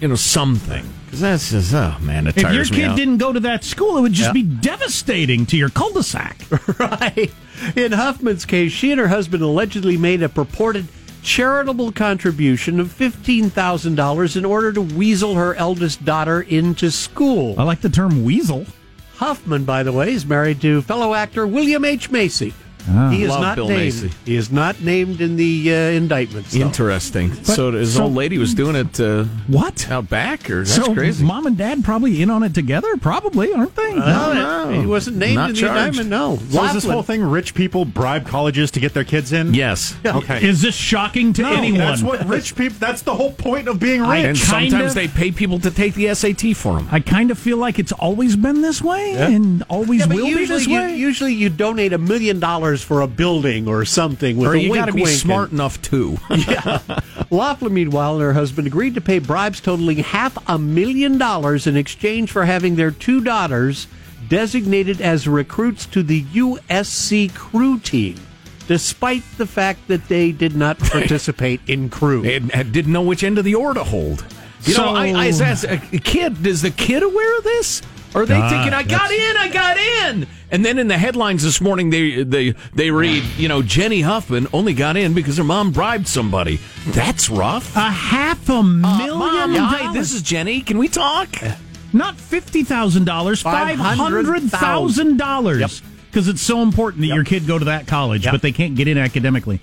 [SPEAKER 4] You know, something. Because that's just, oh man, it
[SPEAKER 3] If your
[SPEAKER 4] tires me
[SPEAKER 3] kid
[SPEAKER 4] out.
[SPEAKER 3] didn't go to that school, it would just
[SPEAKER 11] Yeah.
[SPEAKER 3] be devastating to your cul-de-sac.
[SPEAKER 11] right. In Huffman's case, she and her husband allegedly made a purported charitable contribution of $15,000 in order to weasel her eldest daughter into school.
[SPEAKER 3] I like the term weasel.
[SPEAKER 11] Huffman, by the way, is married to fellow actor William H. Macy.
[SPEAKER 3] Ah.
[SPEAKER 11] He is
[SPEAKER 4] Love
[SPEAKER 11] not
[SPEAKER 4] Bill
[SPEAKER 11] named.
[SPEAKER 4] Macy.
[SPEAKER 11] He is not named in the uh, indictments. though.
[SPEAKER 4] Interesting. so his
[SPEAKER 3] so-
[SPEAKER 4] old lady was doing it uh,
[SPEAKER 3] What?
[SPEAKER 4] out back, or that's
[SPEAKER 3] so
[SPEAKER 4] crazy.
[SPEAKER 3] mom and dad probably in on it together, probably, aren't they?
[SPEAKER 11] No,
[SPEAKER 4] no.
[SPEAKER 11] he wasn't named
[SPEAKER 4] Not
[SPEAKER 11] in the indictment. No,
[SPEAKER 12] So is this whole thing rich people bribe colleges to get their kids in?
[SPEAKER 4] yes.
[SPEAKER 12] Okay.
[SPEAKER 3] Is this shocking to
[SPEAKER 12] no,
[SPEAKER 3] anyone?
[SPEAKER 12] that's what rich people. That's the whole point of being
[SPEAKER 3] I-
[SPEAKER 12] rich.
[SPEAKER 4] And sometimes
[SPEAKER 3] of-
[SPEAKER 4] they pay people to take the SAT for them.
[SPEAKER 3] I kind of feel like it's always been this way and always
[SPEAKER 11] Yeah,
[SPEAKER 3] will be
[SPEAKER 11] usually
[SPEAKER 3] this
[SPEAKER 11] you,
[SPEAKER 3] way.
[SPEAKER 11] usually you donate a million dollars dollars for a building or something. With
[SPEAKER 4] or
[SPEAKER 11] a
[SPEAKER 4] you got to be smart
[SPEAKER 11] and-
[SPEAKER 4] enough too.
[SPEAKER 11] yeah. Loughlin, meanwhile, and her husband agreed to pay bribes totaling half a million dollars in exchange for having their two daughters designated as recruits to the USC crew team, despite the fact that they did not participate in crew.
[SPEAKER 4] and, and didn't know which end of the oar to hold. You
[SPEAKER 11] So-
[SPEAKER 4] know, I, I as a uh, kid, is the kid aware of this? Or are they
[SPEAKER 3] Ah,
[SPEAKER 4] thinking, "I got in, I got in"? And then in the headlines this morning, they they they read, you know, Jenny Huffman only got in because her mom bribed somebody. That's rough.
[SPEAKER 3] A half a million
[SPEAKER 4] Mom, hi,
[SPEAKER 3] dollars.
[SPEAKER 4] this is Jenny. Can we talk?
[SPEAKER 3] Not fifty thousand dollars, five hundred thousand dollars. Because it's so important that your kid go to that college, but they can't get in academically.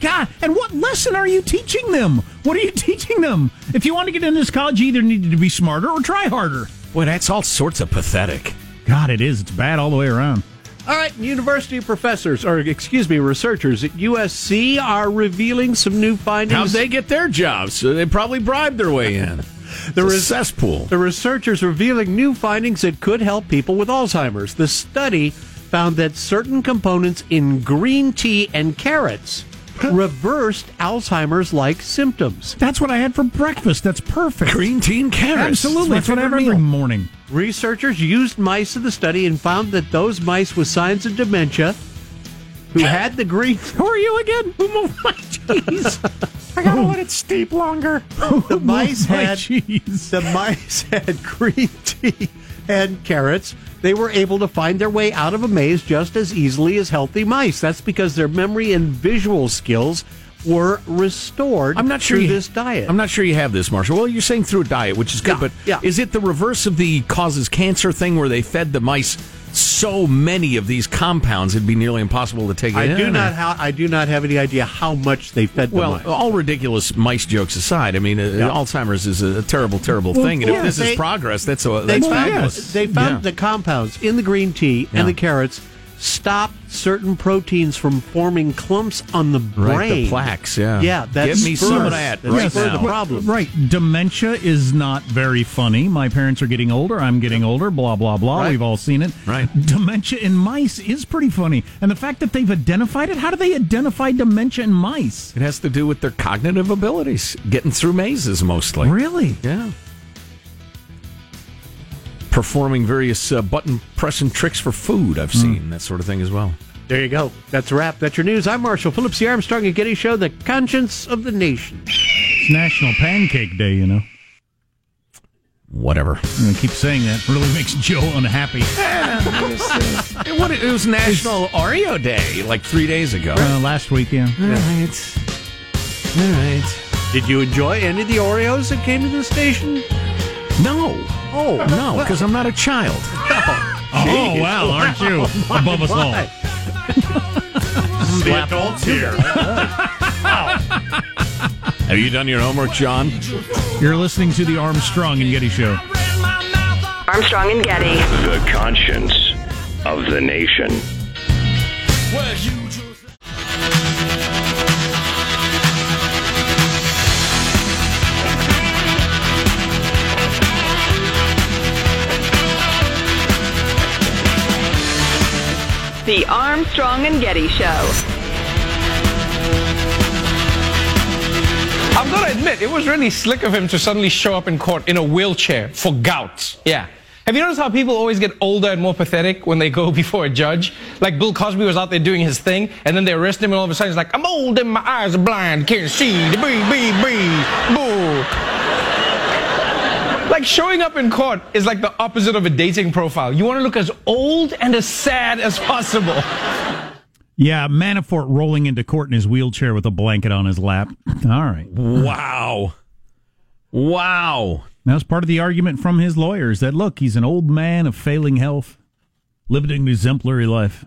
[SPEAKER 3] God, and what lesson are you teaching them? What are you teaching them? If you want to get into this college, you either need to be smarter or try harder.
[SPEAKER 4] Boy, that's all sorts of pathetic.
[SPEAKER 3] God, it is. It's bad all the way around.
[SPEAKER 11] All right, university professors, or excuse me, researchers at USC are revealing some new findings.
[SPEAKER 4] How'd they get their jobs? So they probably bribed their way in.
[SPEAKER 11] The
[SPEAKER 4] It's a
[SPEAKER 11] res-
[SPEAKER 4] cesspool.
[SPEAKER 11] The researchers revealing new findings that could help people with Alzheimer's. The study found that certain components in green tea and carrots reversed Alzheimer's like symptoms.
[SPEAKER 3] That's what I had for breakfast. That's perfect.
[SPEAKER 4] Green tea and carrots.
[SPEAKER 3] Absolutely.
[SPEAKER 4] It's
[SPEAKER 3] That's what I have
[SPEAKER 4] favorite
[SPEAKER 3] every
[SPEAKER 4] meal.
[SPEAKER 3] morning.
[SPEAKER 11] Researchers used mice in the study and found that those mice with signs of dementia who had the green.
[SPEAKER 3] Who are you again?
[SPEAKER 11] Oh jeez.
[SPEAKER 5] I gotta let it steep longer.
[SPEAKER 11] The oh mice
[SPEAKER 3] my
[SPEAKER 11] had
[SPEAKER 3] cheese.
[SPEAKER 11] the mice had green tea and carrots. They were able to find their way out of a maze just as easily as healthy mice. That's because their memory and visual skills were restored.
[SPEAKER 4] I'm not sure
[SPEAKER 11] through
[SPEAKER 4] you,
[SPEAKER 11] this diet.
[SPEAKER 4] I'm not sure you have this, Marshall. Well, you're saying through a diet, which is good,
[SPEAKER 11] Yeah,
[SPEAKER 4] but
[SPEAKER 11] yeah.
[SPEAKER 4] is it the reverse of the causes cancer thing where they fed the mice so many of these compounds it'd be nearly impossible to take it
[SPEAKER 11] I
[SPEAKER 4] in?
[SPEAKER 11] do not. Ha- I do not have any idea how much they fed the
[SPEAKER 4] Well,
[SPEAKER 11] mice.
[SPEAKER 4] all ridiculous mice jokes aside, I mean, uh, Alzheimer's is a terrible, terrible thing, and
[SPEAKER 11] yeah,
[SPEAKER 4] if this
[SPEAKER 11] they-
[SPEAKER 4] is progress, that's a,
[SPEAKER 11] They
[SPEAKER 4] that's
[SPEAKER 11] found,
[SPEAKER 4] fabulous.
[SPEAKER 11] they found
[SPEAKER 4] Yeah.
[SPEAKER 11] the compounds in the green tea
[SPEAKER 4] Yeah.
[SPEAKER 11] and the carrots stop certain proteins from forming clumps on the brain.
[SPEAKER 4] Right, the plaques, yeah.
[SPEAKER 11] Yeah, that's
[SPEAKER 4] Give me some of that
[SPEAKER 11] That's
[SPEAKER 4] right
[SPEAKER 11] spurred
[SPEAKER 4] now.
[SPEAKER 11] the problem.
[SPEAKER 3] Right. Dementia is not very funny. My parents are getting older. I'm getting older. Blah, blah, blah.
[SPEAKER 11] Right.
[SPEAKER 3] We've all seen it.
[SPEAKER 4] Right.
[SPEAKER 3] Dementia in mice is pretty funny. And the fact that they've identified it, how do they identify dementia in mice?
[SPEAKER 4] It has to do with their cognitive abilities, getting through mazes mostly.
[SPEAKER 3] Really?
[SPEAKER 4] Yeah. Performing various uh, button pressing tricks for food, I've seen that sort of thing as well.
[SPEAKER 11] There you go. That's a wrap. That's your news. I'm Marshall Phillips, the Armstrong and Getty Show, the conscience of the nation.
[SPEAKER 3] It's National Pancake Day, you know.
[SPEAKER 4] Whatever.
[SPEAKER 3] I'm going to keep saying that. Really makes Joe unhappy.
[SPEAKER 4] It, what, it was National Oreo Day like three days ago.
[SPEAKER 3] Uh, last week, yeah.
[SPEAKER 4] All right. All right.
[SPEAKER 11] Did you enjoy any of the Oreos that came to the station?
[SPEAKER 4] No.
[SPEAKER 11] Oh,
[SPEAKER 4] No, because I'm not a child.
[SPEAKER 3] Oh, wow, aren't you? Above us all.
[SPEAKER 12] The adults here.
[SPEAKER 4] Have you done your homework, John?
[SPEAKER 3] You're listening to the Armstrong and Getty Show.
[SPEAKER 6] Armstrong and Getty.
[SPEAKER 7] The conscience of the nation.
[SPEAKER 6] The Armstrong and Getty Show.
[SPEAKER 9] I've got to admit, it was really slick of him to suddenly show up in court in a wheelchair for gout. Yeah. Have you noticed how people always get older and more pathetic when they go before a judge? Like Bill Cosby was out there doing his thing, and then they arrest him, and all of a sudden he's like, I'm old and my eyes are blind, can't see, The bee, bee, bee, boo. Like showing up in court is like the opposite of a dating profile. You want to look as old and as sad as possible.
[SPEAKER 3] Yeah, Manafort rolling into court in his wheelchair with a blanket on his lap. All right.
[SPEAKER 4] Wow. Wow.
[SPEAKER 3] That was part of the argument from his lawyers that, look, he's an old man of failing health, living an exemplary life.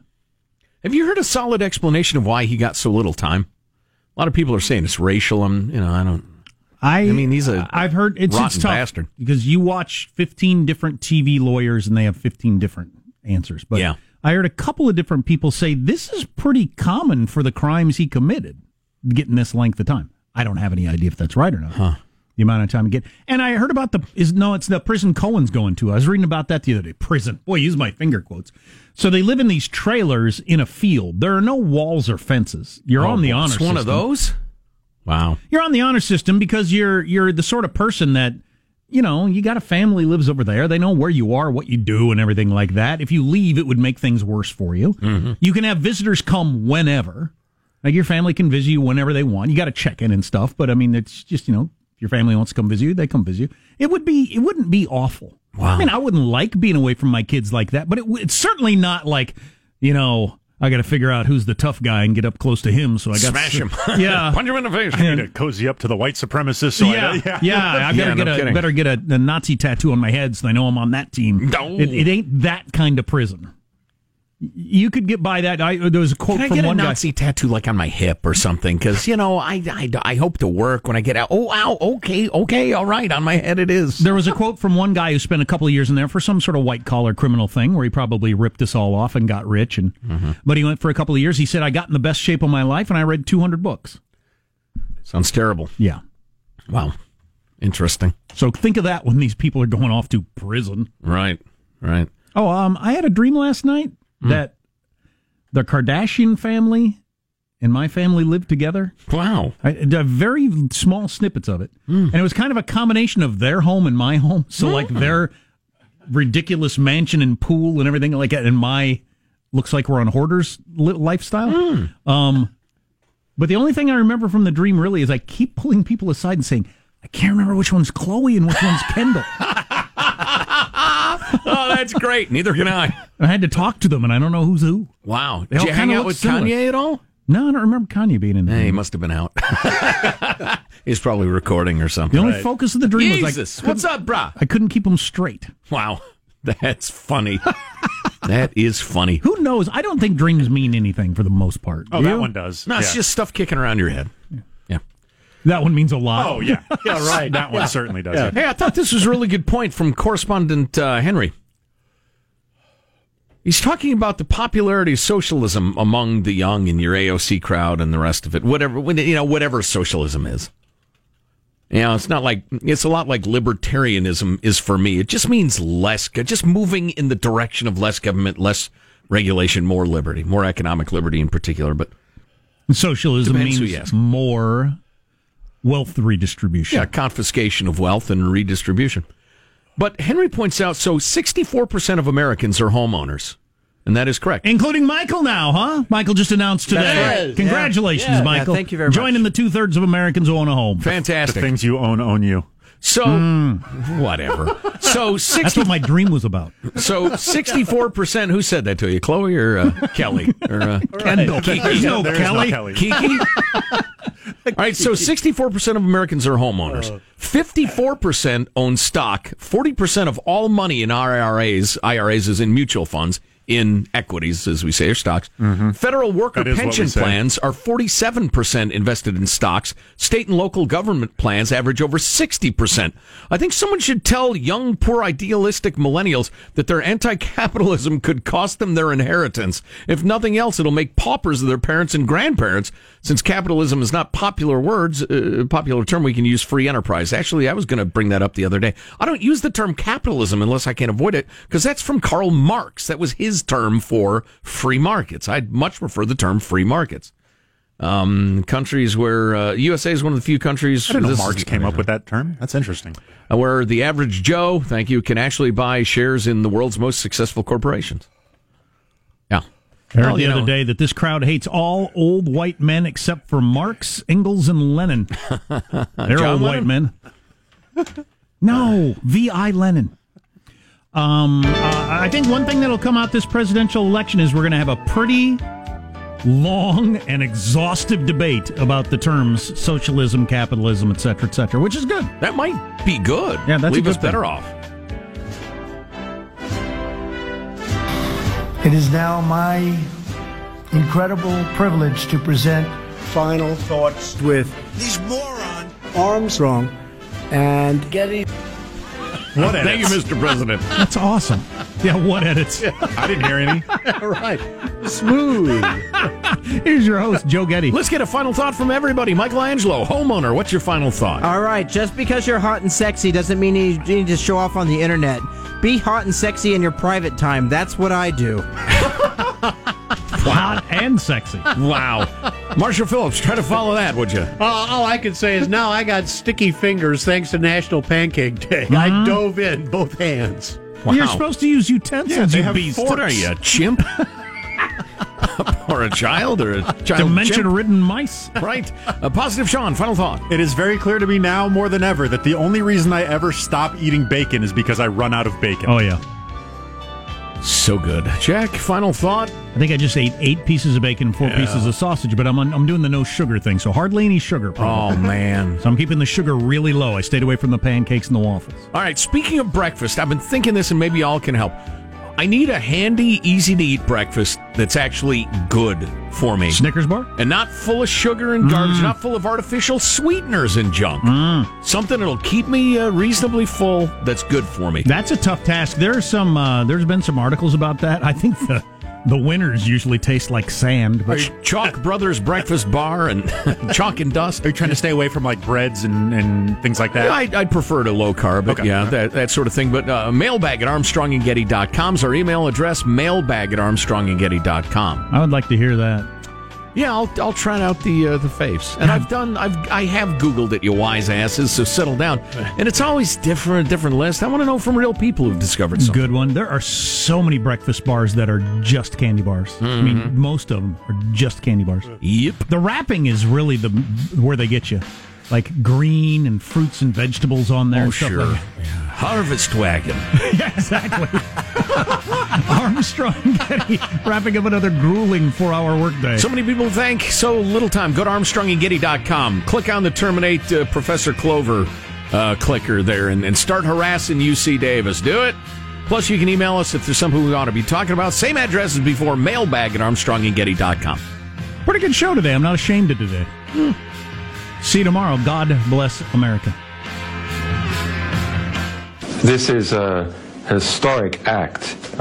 [SPEAKER 4] Have you heard a solid explanation of why he got so little time? A lot of people are saying it's racial. I'm, you know, I don't.
[SPEAKER 3] I,
[SPEAKER 4] I mean, he's a
[SPEAKER 3] I've heard it's, it's tough
[SPEAKER 4] bastard.
[SPEAKER 3] because you watch 15 different TV lawyers and they have 15 different answers. But
[SPEAKER 4] Yeah.
[SPEAKER 3] I heard a couple of different people say this is pretty common for the crimes he committed, getting this length of time. I don't have any idea if that's right or not.
[SPEAKER 4] Huh.
[SPEAKER 3] The amount of time you get. And I heard about the is no, it's the prison Cohen's going to. I was reading about that the other day. Prison. Boy, use my finger quotes. So they live in these trailers in a field. There are no walls or fences. You're
[SPEAKER 4] Oh,
[SPEAKER 3] on the
[SPEAKER 4] it's
[SPEAKER 3] honor
[SPEAKER 4] one
[SPEAKER 3] system.
[SPEAKER 4] of those? Wow.
[SPEAKER 3] You're on the honor system because you're you're the sort of person that you know you got a family lives over there. They know where you are, what you do, and everything like that. If you leave, it would make things worse for you.
[SPEAKER 4] Mm-hmm.
[SPEAKER 3] You can have visitors come whenever. Like your family can visit you whenever they want. You got to check in and stuff, but I mean, it's just you know, if your family wants to come visit you, they come visit you. It would be it wouldn't be awful.
[SPEAKER 4] Wow.
[SPEAKER 3] I mean, I wouldn't like being away from my kids like that, but it, w- it's certainly not like you know. I got to figure out who's the tough guy and get up close to him. So I got
[SPEAKER 12] Smash him.
[SPEAKER 3] Yeah,
[SPEAKER 4] Punch him in the face.
[SPEAKER 12] I need to cozy up to the white supremacist. So
[SPEAKER 3] yeah,
[SPEAKER 12] I,
[SPEAKER 3] yeah, I better
[SPEAKER 4] Yeah, no
[SPEAKER 3] get a
[SPEAKER 4] kidding.
[SPEAKER 3] better get a, a Nazi tattoo on my head so I know I'm on that team.
[SPEAKER 4] No.
[SPEAKER 3] It, it ain't that kind of prison. You could get by that. I, there was a quote
[SPEAKER 4] Can I
[SPEAKER 3] from
[SPEAKER 4] get a
[SPEAKER 3] one guy.
[SPEAKER 4] Nazi tattoo like on my hip or something? Because you know, I, I I hope to work when I get out. Oh, wow, okay, okay, all right, on my head it is.
[SPEAKER 3] There was a quote from one guy who spent a couple of years in there for some sort of white collar criminal thing where he probably ripped us all off and got rich. And
[SPEAKER 4] Mm-hmm.
[SPEAKER 3] but he went for a couple of years. He said, "I got in the best shape of my life and I read 200 books."
[SPEAKER 4] Sounds terrible.
[SPEAKER 3] Yeah.
[SPEAKER 4] Wow, interesting.
[SPEAKER 3] So think of that when these people are going off to prison.
[SPEAKER 4] Right, right.
[SPEAKER 3] Oh, um, I had a dream last night
[SPEAKER 4] Hmm.
[SPEAKER 3] that the Kardashian family and my family lived together.
[SPEAKER 4] Wow.
[SPEAKER 3] I, very small snippets of it,
[SPEAKER 4] Hmm.
[SPEAKER 3] and it was kind of a combination of their home and my home. So like their ridiculous mansion and pool and everything like that, and my looks like we're on hoarders li- lifestyle.
[SPEAKER 4] Hmm.
[SPEAKER 3] Um, but the only thing I remember from the dream really is I keep pulling people aside and saying, "I can't remember which one's Khloé and which one's Kendall."
[SPEAKER 4] that's great. Neither can I.
[SPEAKER 3] I had to talk to them, and I don't know who's who.
[SPEAKER 4] Wow.
[SPEAKER 3] They
[SPEAKER 4] Did you hang out with
[SPEAKER 3] similar.
[SPEAKER 4] Kanye at all?
[SPEAKER 3] No, I don't remember Kanye being in there.
[SPEAKER 4] Hey, he must have been out. He's probably recording or something.
[SPEAKER 3] The only focus of the dream was like,
[SPEAKER 4] Jesus, what's up, brah?
[SPEAKER 3] I couldn't keep them straight.
[SPEAKER 4] Wow, that's funny. that is funny.
[SPEAKER 3] Who knows? I don't think dreams mean anything for the most part.
[SPEAKER 12] Oh,
[SPEAKER 3] Do
[SPEAKER 12] that
[SPEAKER 3] you?
[SPEAKER 12] one does.
[SPEAKER 4] No, it's just stuff kicking around your head. Yeah.
[SPEAKER 3] That one means a lot.
[SPEAKER 12] Oh yeah, yeah, right. That one certainly does. Yeah.
[SPEAKER 4] Hey, I thought this was a really good point from correspondent uh, Henry. He's talking about the popularity of socialism among the young in your AOC crowd and the rest of it. Whatever you know, whatever socialism is. You know, it's not like it's a lot like libertarianism is for me. It just means less, just moving in the direction of less government, less regulation, more liberty, more economic liberty in particular. But
[SPEAKER 3] Socialism means more wealth redistribution.
[SPEAKER 4] Yeah, confiscation of wealth and redistribution. But Henry points out so 64% of Americans are homeowners. And that is correct.
[SPEAKER 3] Including Michael now, huh? Michael just announced today.
[SPEAKER 13] That's right.
[SPEAKER 3] Congratulations,
[SPEAKER 13] Yeah. Yeah,
[SPEAKER 3] Michael.
[SPEAKER 13] thank you very much.
[SPEAKER 3] Joining the two thirds of Americans who own a home.
[SPEAKER 12] The
[SPEAKER 4] Fantastic.
[SPEAKER 12] things you own own you.
[SPEAKER 4] So, whatever. So,
[SPEAKER 3] That's what my dream was about.
[SPEAKER 4] so 64%, who said that to you? Khloé or uh, Kelly? Or uh,
[SPEAKER 3] Kendall.
[SPEAKER 4] Kiki?
[SPEAKER 3] There's no
[SPEAKER 12] There's
[SPEAKER 3] Kelly.
[SPEAKER 12] no Kelly.
[SPEAKER 4] Kiki? All right, so 64% of Americans are homeowners. 54% own stock. 40% of all money in IRAs, IRAs is in mutual funds, in equities, as we say, or stocks. Federal worker
[SPEAKER 12] That
[SPEAKER 4] pension plans are 47% invested in stocks. State and local government plans average over 60%. I think someone should tell young, poor, idealistic millennials that their anti capitalism could cost them their inheritance. If nothing else, it'll make paupers of their parents and grandparents. Since capitalism is not popular words, uh, popular term, we can use free enterprise. Actually, I was going to bring that up the other day. I don't use the term capitalism unless I can avoid it because that's from Karl Marx. That was his term for free markets. I'd much prefer the term free markets. Um, countries where uh, USA is one of the few countries
[SPEAKER 12] I didn't know Marx came up with that term. That's interesting.
[SPEAKER 4] uh, where the average Joe, thank you, can actually buy shares in the world's most successful corporations. Yeah.
[SPEAKER 3] I heard
[SPEAKER 4] Well,
[SPEAKER 3] the other
[SPEAKER 4] know-
[SPEAKER 3] day that this crowd hates all old white men except for Marx, Engels, and Lenin. They're
[SPEAKER 4] John
[SPEAKER 3] old
[SPEAKER 4] Lennon?
[SPEAKER 3] white men. No, V.I. Lenin. Um, uh, I think one thing that'll come out this presidential election is we're going to have a pretty long and exhaustive debate about the terms socialism, capitalism, et cetera, et cetera, which is good.
[SPEAKER 4] That might be good.
[SPEAKER 3] Yeah, that's a
[SPEAKER 4] Leave
[SPEAKER 3] good
[SPEAKER 4] us better
[SPEAKER 3] thing.
[SPEAKER 4] off.
[SPEAKER 14] It is now my incredible privilege to present final thoughts with
[SPEAKER 15] These moron.
[SPEAKER 14] Armstrong and Getty.
[SPEAKER 12] What edits?
[SPEAKER 4] Thank you, Mr. President.
[SPEAKER 3] That's awesome. Yeah, what edits?
[SPEAKER 12] I didn't hear any.
[SPEAKER 11] right. Smooth.
[SPEAKER 3] Here's your host, Joe Getty.
[SPEAKER 4] Let's get a final thought from everybody. Michelangelo, homeowner, what's your final thought?
[SPEAKER 13] All right, just because you're hot and sexy doesn't mean you need to show off on the internet. Be hot and sexy in your private time. That's what I do.
[SPEAKER 3] Hot and sexy.
[SPEAKER 4] Wow. Marshall Phillips, try to follow that, would you?
[SPEAKER 11] Uh, all I can say is now I got sticky fingers thanks to National Pancake Day. I dove in both hands.
[SPEAKER 4] Wow.
[SPEAKER 3] You're supposed to use utensils,
[SPEAKER 4] they
[SPEAKER 3] you
[SPEAKER 4] have
[SPEAKER 3] beast.
[SPEAKER 4] What are you, a chimp? or a child? Or a child
[SPEAKER 3] Dimension-ridden mice?
[SPEAKER 4] Right. Uh, positive Sean, final thought.
[SPEAKER 12] It is very clear to me now more than ever that the only reason I ever stop eating bacon is because I run out of bacon.
[SPEAKER 3] Oh, yeah.
[SPEAKER 4] So good. Jack, final thought.
[SPEAKER 3] I think I just ate eight pieces of bacon and four
[SPEAKER 4] Yeah.
[SPEAKER 3] pieces of sausage, but I'm on, I'm doing the no sugar thing, so hardly any sugar. Probably.
[SPEAKER 4] Oh, man.
[SPEAKER 3] So I'm keeping the sugar really low. I stayed away from the pancakes and the waffles.
[SPEAKER 4] All right, speaking of breakfast, I've been thinking this and maybe y'all can help. I need a handy, easy to eat breakfast that's actually good for me.
[SPEAKER 3] Snickers bar?
[SPEAKER 4] And not full of sugar and garbage, not full of artificial sweeteners and junk. Something that'll keep me uh, reasonably full that's good for me.
[SPEAKER 3] That's a tough task. There's some. Uh, there's been some articles about that. I think the the winners usually taste like sand. But
[SPEAKER 4] Chalk Brothers Breakfast Bar and Chalk and Dust.
[SPEAKER 12] Are you trying to stay away from like breads and, and things like that?
[SPEAKER 4] Yeah, I'd, I'd prefer to low carb, but
[SPEAKER 12] Okay.
[SPEAKER 4] yeah, that, that sort of thing. But uh, mailbag at armstrongandgetty.com is our email address, mailbag at armstrongandgetty.com.
[SPEAKER 3] I would like to hear that.
[SPEAKER 4] Yeah, I'll, I'll try out the uh, the faves, and I've done I've I have Googled it, you wise asses. So settle down, and it's always different, different list. I want to know from real people who've discovered something.
[SPEAKER 3] Good one. There are so many breakfast bars that are just candy bars. I mean, most of them are just candy bars.
[SPEAKER 4] Yep.
[SPEAKER 3] The wrapping is really the where they get you, like green and fruits and vegetables on there.
[SPEAKER 4] Oh
[SPEAKER 3] and stuff
[SPEAKER 4] sure,
[SPEAKER 3] like
[SPEAKER 4] Harvest wagon.
[SPEAKER 3] yeah, exactly. Armstrong Getty wrapping up another grueling four-hour workday.
[SPEAKER 4] So many people thank so little time. Go to ArmstrongandGetty.com. Click on the Terminate uh, Professor Clover uh, clicker there and, and start harassing UC Davis. Do it. Plus, you can email us if there's something we ought to be talking about. Same address as before, mailbag at ArmstrongandGetty.com.
[SPEAKER 3] Pretty good show today. I'm not ashamed of today. See you tomorrow. God bless America.
[SPEAKER 15] This is a historic act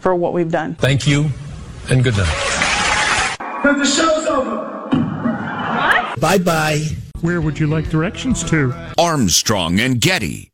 [SPEAKER 16] for what we've done.
[SPEAKER 17] Thank you, and good night.
[SPEAKER 18] The show's over.
[SPEAKER 17] Bye bye.
[SPEAKER 5] Where would you like directions to?
[SPEAKER 19] Armstrong and Getty.